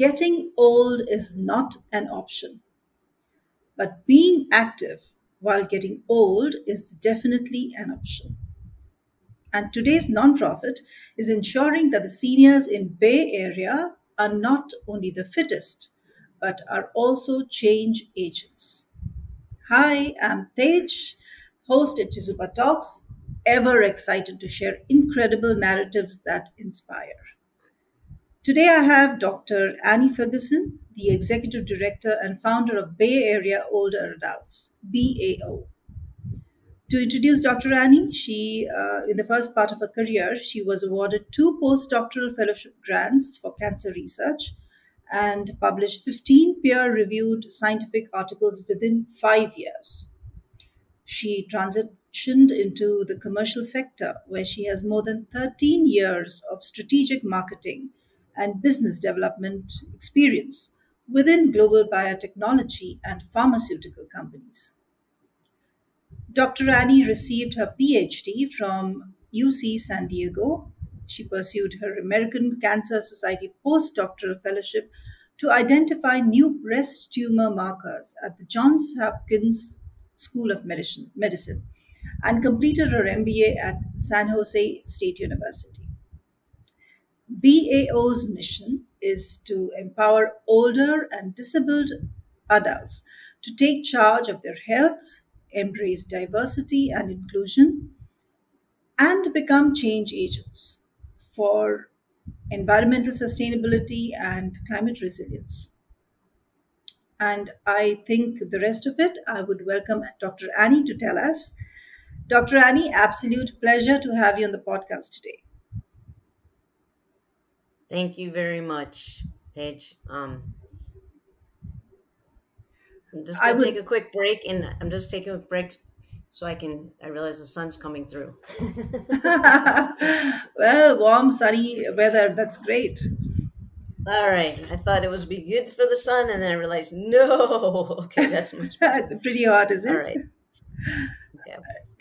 getting old is not an option, but being active while getting old is definitely an option. And today's nonprofit is ensuring that the seniors in Bay Area are not only the fittest, but are also change agents. Hi, I'm Tej, host at Chizuba Talks, ever excited to share incredible narratives that inspire. Today I have Dr. Annie Ferguson, the Executive Director and founder of Bay Area Older Adults, BAO. To introduce Dr. Annie, she, uh, in the first part of her career, she was awarded two postdoctoral fellowship grants for cancer research and published 15 peer reviewed scientific articles within five years. She transitioned into the commercial sector, where she has more than 13 years of strategic marketing and business development experience within global biotechnology and pharmaceutical companies. Dr. Annie received her PhD from UC San Diego. She pursued her American Cancer Society postdoctoral fellowship to identify new breast tumor markers at the Johns Hopkins School of Medicine, Medicine and completed her MBA at San Jose State University. BAO's mission is to empower older and disabled adults to take charge of their health, embrace diversity and inclusion, and become change agents for environmental sustainability and climate resilience. And I think the rest of it, I would welcome Dr. Annie to tell us. Dr. Annie, absolute pleasure to have you on the podcast today. Thank you very much, Tej. Um, I'm just gonna would... take a quick break, and I'm just taking a break so I can. I realize the sun's coming through. well, warm, sunny weather. That's great. All right. I thought it was be good for the sun, and then I realized no. Okay, that's much better. pretty hot, is it? All right. Yeah.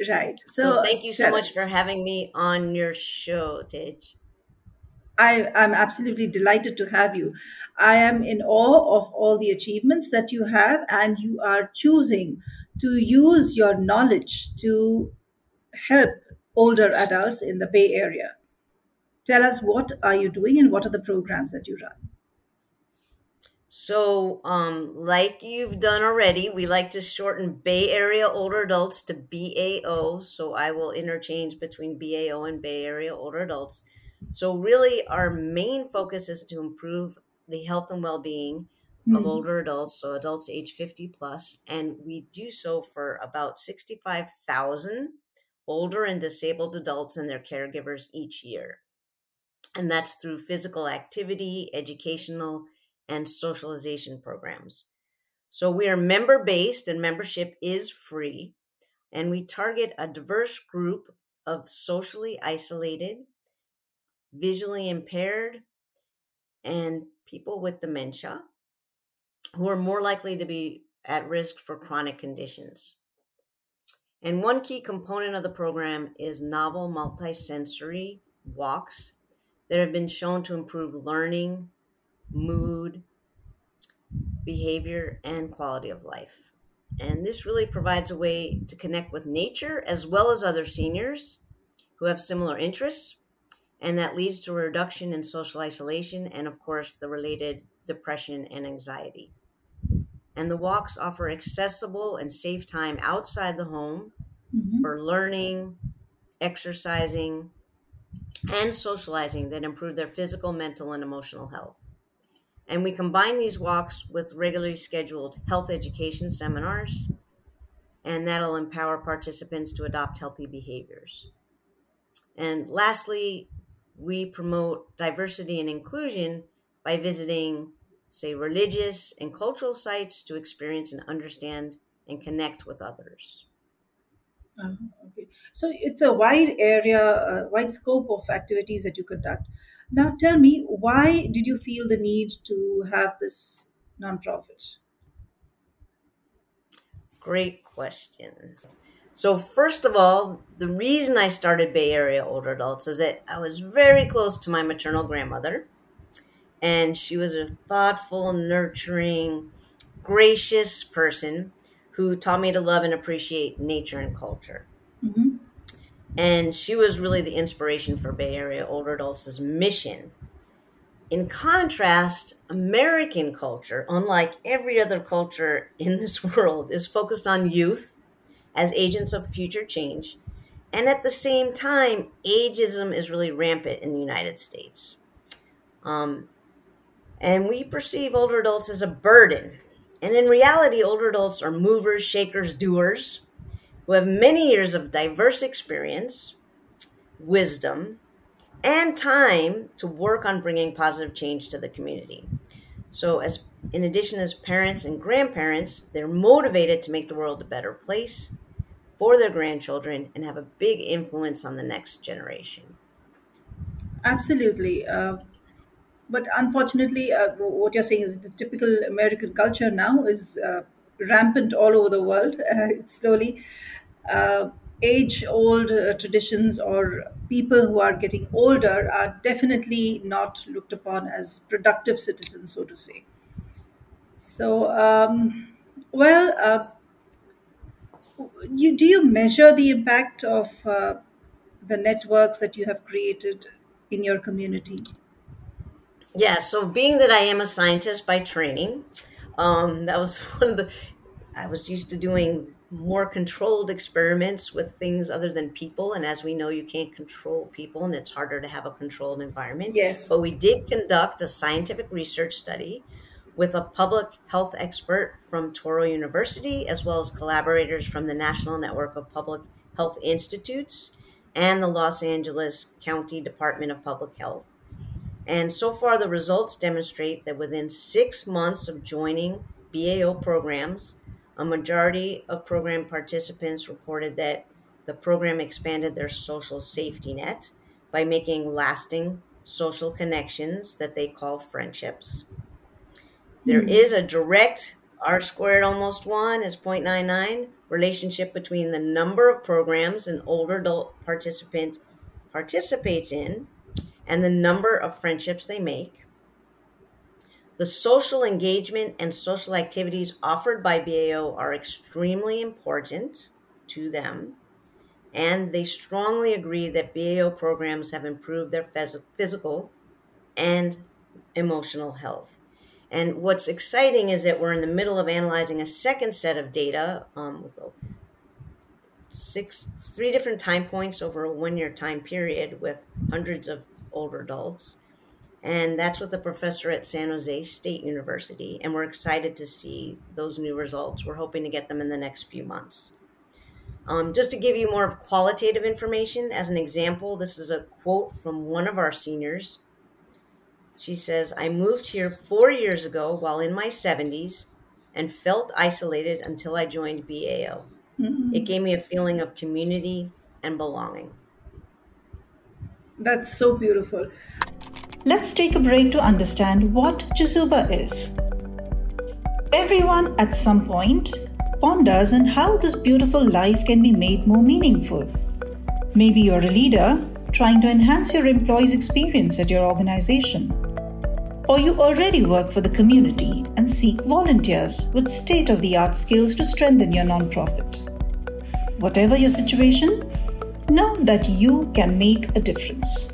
Right. So, so thank you so much us. for having me on your show, Tej. I, I'm absolutely delighted to have you. I am in awe of all the achievements that you have, and you are choosing to use your knowledge to help older adults in the Bay Area. Tell us what are you doing and what are the programs that you run? So, um, like you've done already, we like to shorten Bay Area older adults to BAO. So I will interchange between BAO and Bay Area older adults. So, really, our main focus is to improve the health and well being mm-hmm. of older adults, so adults age 50 plus, and we do so for about 65,000 older and disabled adults and their caregivers each year. And that's through physical activity, educational, and socialization programs. So we are member based and membership is free. And we target a diverse group of socially isolated, visually impaired, and people with dementia who are more likely to be at risk for chronic conditions. And one key component of the program is novel multisensory walks that have been shown to improve learning, mood, behavior, and quality of life. And this really provides a way to connect with nature as well as other seniors who have similar interests and that leads to a reduction in social isolation and, of course, the related depression and anxiety. And the walks offer accessible and safe time outside the home mm-hmm. for learning, exercising, and socializing that improve their physical, mental, and emotional health. And we combine these walks with regularly scheduled health education seminars, and that'll empower participants to adopt healthy behaviors. And lastly, we promote diversity and inclusion by visiting, say, religious and cultural sites to experience and understand and connect with others. Uh, okay. So it's a wide area, a wide scope of activities that you conduct. Now, tell me, why did you feel the need to have this nonprofit? Great question. So, first of all, the reason I started Bay Area Older Adults is that I was very close to my maternal grandmother. and she was a thoughtful, nurturing, gracious person who taught me to love and appreciate nature and culture. hmm And she was really the inspiration for Bay Area older adults' mission. In contrast, American culture, unlike every other culture in this world, is focused on youth as agents of future change. And at the same time, ageism is really rampant in the United States. Um, and we perceive older adults as a burden. And in reality, older adults are movers, shakers, doers who have many years of diverse experience, wisdom, and time to work on bringing positive change to the community. So, as in addition as parents and grandparents, they're motivated to make the world a better place for their grandchildren and have a big influence on the next generation. Absolutely. Uh, but unfortunately, uh, what you're saying is the typical American culture now is uh, rampant all over the world. Uh, it's slowly uh, age-old uh, traditions or people who are getting older are definitely not looked upon as productive citizens, so to say. So, um, well, you do you measure the impact of uh, the networks that you have created in your community? Yeah, so being that I am a scientist by training, um, that was one of the, I was used to doing more controlled experiments with things other than people. And as we know, you can't control people and it's harder to have a controlled environment. Yes. But we did conduct a scientific research study with a public health expert from Touro University, as well as collaborators from the National Network of Public Health Institutes and the Los Angeles County Department of Public Health. And so far, the results demonstrate that within six months of joining BAO programs, a majority of program participants reported that the program expanded their social safety net by making lasting social connections that they call friendships. There Hmm. is a direct R squared almost one is 0.99 relationship between the number of programs an older adult participant participates in and the number of friendships they make. The social engagement and social activities offered by BAO are extremely important to them, and they strongly agree that BAO programs have improved their phys- physical and emotional health. And what's exciting is that we're in the middle of analyzing a second set of data um, with six, three different time points over a one year time period with hundreds of older adults. And that's with a professor at San Jose State University. And we're excited to see those new results. We're hoping to get them in the next few months. Um, just to give you more of qualitative information, as an example, this is a quote from one of our seniors. She says, I moved here four years ago while in my 70s and felt isolated until I joined BAO. It Mhm. gave me a feeling of community and belonging. That's so beautiful. Let's take a break to understand what Chizuba is. Everyone at some point ponders on how this beautiful life can be made more meaningful. Maybe you're a leader trying to enhance your employees' experience at your organization. Or you already work for the community and seek volunteers with state of the art skills to strengthen your nonprofit. Whatever your situation, know that you can make a difference.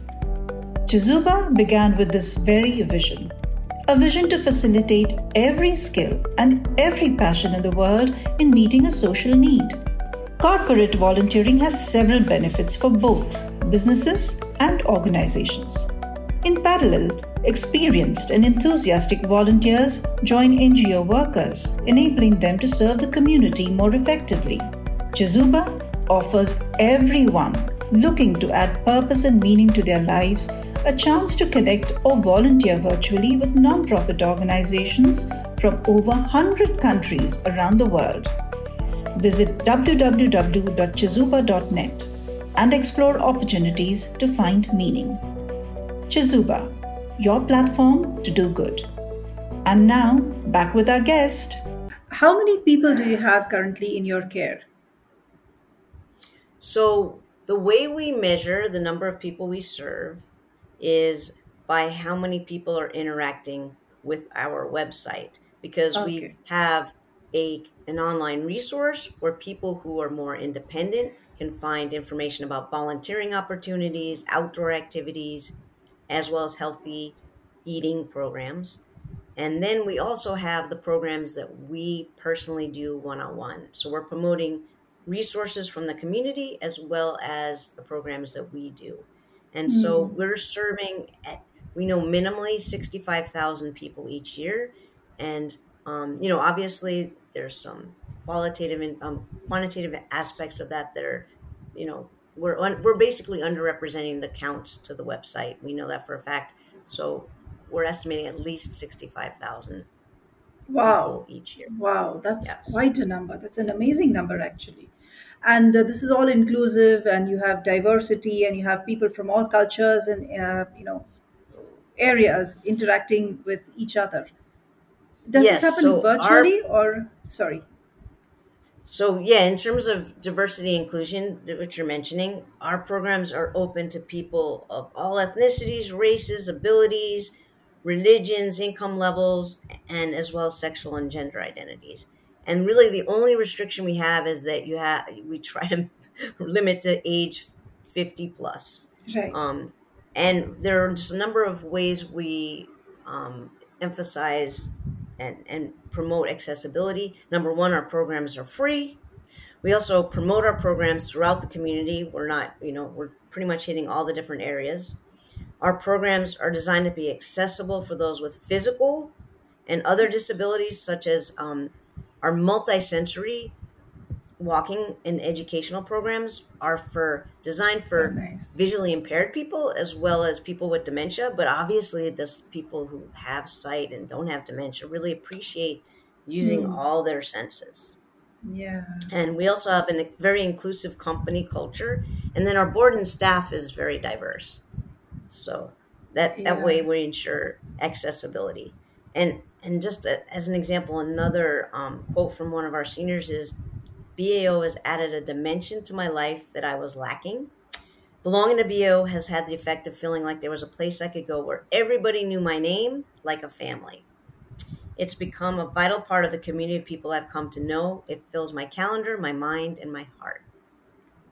Chizuba began with this very vision a vision to facilitate every skill and every passion in the world in meeting a social need. Corporate volunteering has several benefits for both businesses and organizations. In parallel, experienced and enthusiastic volunteers join NGO workers, enabling them to serve the community more effectively. Chizuba offers everyone looking to add purpose and meaning to their lives a chance to connect or volunteer virtually with nonprofit organizations from over 100 countries around the world. Visit www.chizuba.net and explore opportunities to find meaning. Chizuba, your platform to do good. And now, back with our guest. How many people do you have currently in your care? So, the way we measure the number of people we serve is by how many people are interacting with our website because we have a an online resource where people who are more independent can find information about volunteering opportunities, outdoor activities, as well as healthy eating programs. And then we also have the programs that we personally do one on one. So we're promoting resources from the community as well as the programs that we do. And so we're serving at, we know minimally 65,000 people each year. And, um, you know, obviously there's some qualitative and um, quantitative aspects of that that are, you know, we're, un- we're basically underrepresenting the counts to the website. We know that for a fact. So we're estimating at least 65,000 Wow. each year. Wow, that's Yes. quite a number. That's an amazing number, actually. And uh, this is all inclusive, and you have diversity, and you have people from all cultures and uh, you know areas interacting with each other. Does Yes, this happen so our virtually or sorry? So yeah, in terms of diversity inclusion, what you're mentioning, our programs are open to people of all ethnicities, races, abilities, religions, income levels, and as well as sexual and gender identities. And really, the only restriction we have is that you have we try to limit to age 50 plus. Right. Um, and there are just a number of ways we um, emphasize and, and promote accessibility. Number one, our programs are free. We also promote our programs throughout the community. We're not, you know, we're pretty much hitting all the different areas. Our programs are designed to be accessible for those with physical and other disabilities, such as um, our multisensory walking and educational programs are for designed Oh, for nice. visually impaired people as well as people with dementia but obviously the people who have sight and don't have dementia really appreciate using Hmm. all their senses Yeah. and we also have a very inclusive company culture and then our board and staff is very diverse so that that way we ensure accessibility and and just a, as an example another um, quote from one of our seniors is bao has added a dimension to my life that i was lacking belonging to bao has had the effect of feeling like there was a place i could go where everybody knew my name like a family it's become a vital part of the community of people I've come to know. It fills my calendar, my mind, and my heart.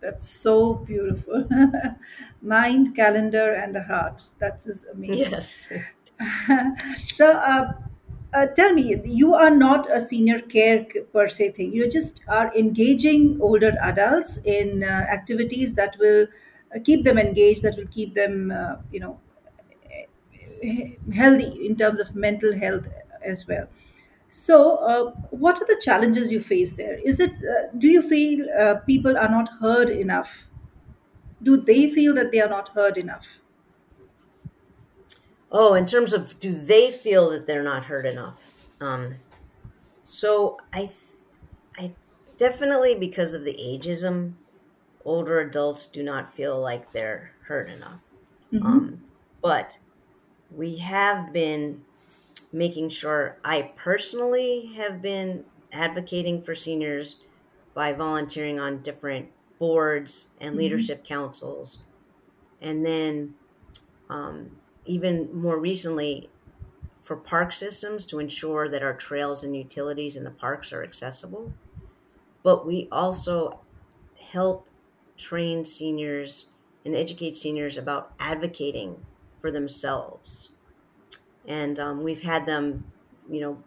That's so beautiful. Mind, calendar, and the heart. That is amazing. Yes. so, uh, uh, tell me, you are not a senior care per se thing. You just are engaging older adults in uh, activities that will uh, keep them engaged, that will keep them, uh, you know, healthy in terms of mental health as well. So, uh, what are the challenges you face there? Is it, uh, do you feel people are not heard enough? Do they feel that they are not heard enough? Oh, in terms of do they feel that they're not heard enough? Um, so I, I definitely because of the ageism, older adults do not feel like they're heard enough. Um, but we have been making sure I personally have been advocating for seniors by volunteering on different boards and leadership councils. And then, um, even more recently, for park systems to ensure that our trails and utilities in the parks are accessible. But we also help train seniors and educate seniors about advocating for themselves. And um, we've had them, you know,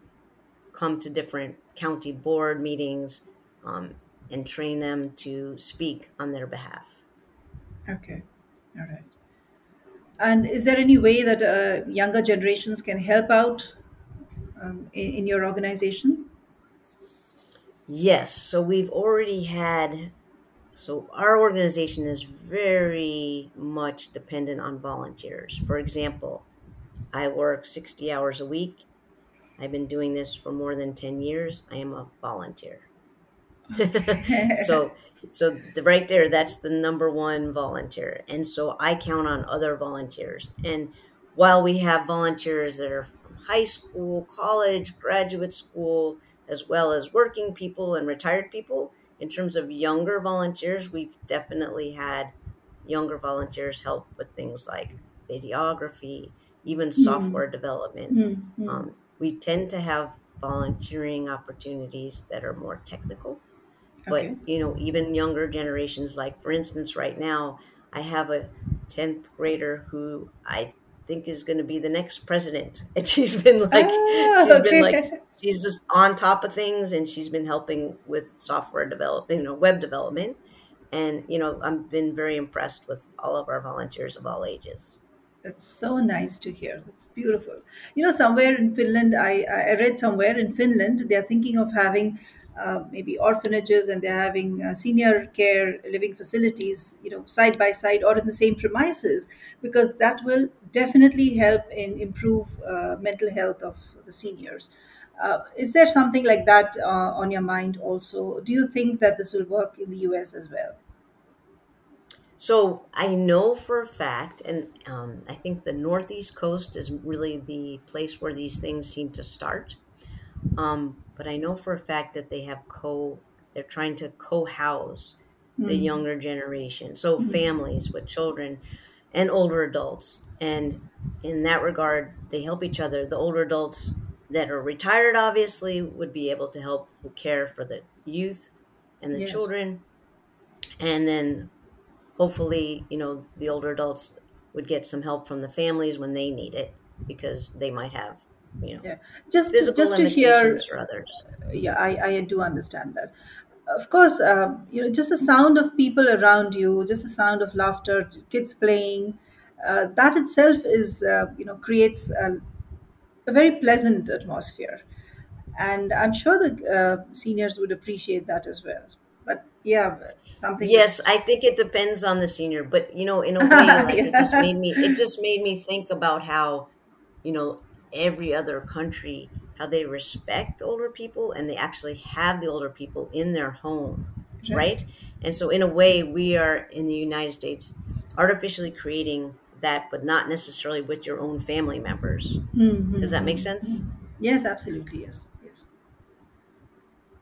come to different county board meetings um, and train them to speak on their behalf. Okay, all right. And is there any way that uh, younger generations can help out um, in, in your organization? Yes, so we've already had, so our organization is very much dependent on volunteers. For example, I work 60 hours a week. I've been doing this for more than 10 years. I am a volunteer. So so the, right there that's the number one volunteer. And so i count on other volunteers. And while we have volunteers that are from high school college graduate school as well as working people and retired people in terms of younger volunteers we've definitely had younger volunteers help with things like videography even software development. Mm, Um, we tend to have volunteering opportunities that are more technical but Okay. you know even younger generations like for instance right now i have a 10th grader who i think is going to be the next president and she's been like Ah, she's been like she's just on top of things and she's been helping with software development you know web development and you know i've been very impressed with all of our volunteers of all ages That's so nice to hear. That's beautiful. You know, somewhere in Finland, I, I read somewhere in Finland, they're thinking of having uh, maybe orphanages and they're having uh, senior care living facilities, you know, side by side or in the same premises, because that will definitely help in improve uh, mental health of the seniors. Uh, is there something like that uh, on your mind also? Do you think that this will work in the US as well? So I know for a fact, and um, I think the Northeast Coast is really the place where these things seem to start. Um, but I know for a fact that they have co, they're trying to co-house the mm-hmm. younger generation, so mm-hmm. families with children and older adults. And in that regard, they help each other. The older adults that are retired, obviously, would be able to help care for the youth and the Yes. children, and then hopefully, you know, the older adults would get some help from the families when they need it because they might have, you know, Yeah. Just physical just to hear limitations or others. yeah i, I do understand that. Of course um, you know just the sound of people around you just the sound of laughter kids playing uh, that itself is uh, you know creates a, a very pleasant atmosphere. And i'm sure the uh, seniors would appreciate that as well. But yeah something Yes, I think it depends on the senior, but you know, in a way, like it just made me, it just made me think about how, you know, every other country, how they respect older people and they actually have the older people in their home, Right. right? And so, in a way, we are in the United States artificially creating that, but not necessarily with your own family members. Mhm. Does that make sense? Yes, absolutely. Yes, yes.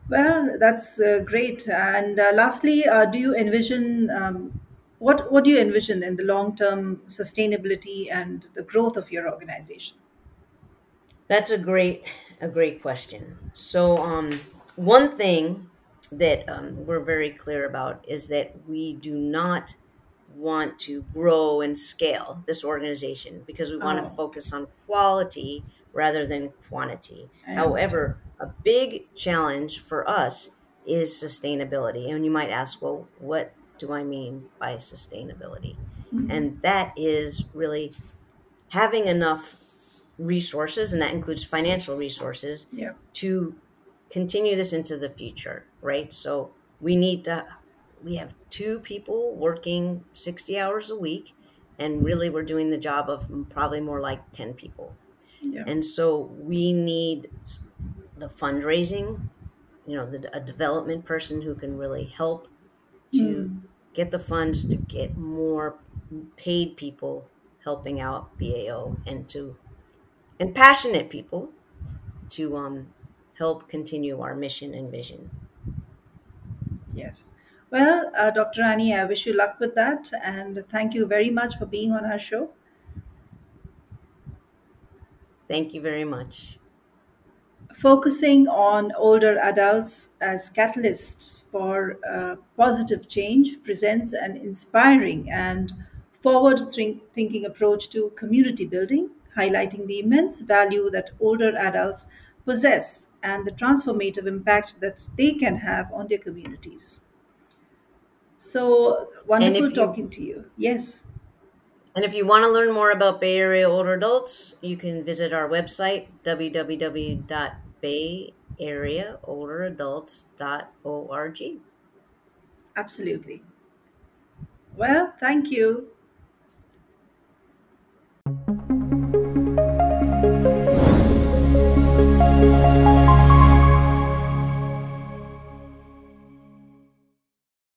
Well, that's uh, great. And uh, lastly, uh, do you envision um, what what do you envision in the long term sustainability and the growth of your organization? That's a great a great question. So um, one thing that um, we're very clear about is that we do not want to grow and scale this organization because we want to Oh, focus on quality rather than quantity. However, a big challenge for us is sustainability. And you might ask, well, what do I mean by sustainability? And that is really having enough resources, and that includes financial resources, Yeah. to continue this into the future, right? So we need to, we have two people working 60 hours a week, and really we're doing the job of probably more like 10 people. Yeah. And so we need the fundraising, you know, the, a development person who can really help to hmm. get the funds to get more paid people helping out BAO and to and passionate people to um, help continue our mission and vision. Yes. Well, uh, Dr. Annie, I wish you luck with that, and thank you very much for being on our show. Thank you very much. focusing on older adults as catalysts for uh, positive change presents an inspiring and forward think- thinking approach to community building, highlighting the immense value that older adults possess and the transformative impact that they can have on their communities. So wonderful you talking to you. Yes. and if you want to learn more about Bay Area older adults, you can visit our website www.bayareaolderadults.org. Absolutely. Well, thank you. Música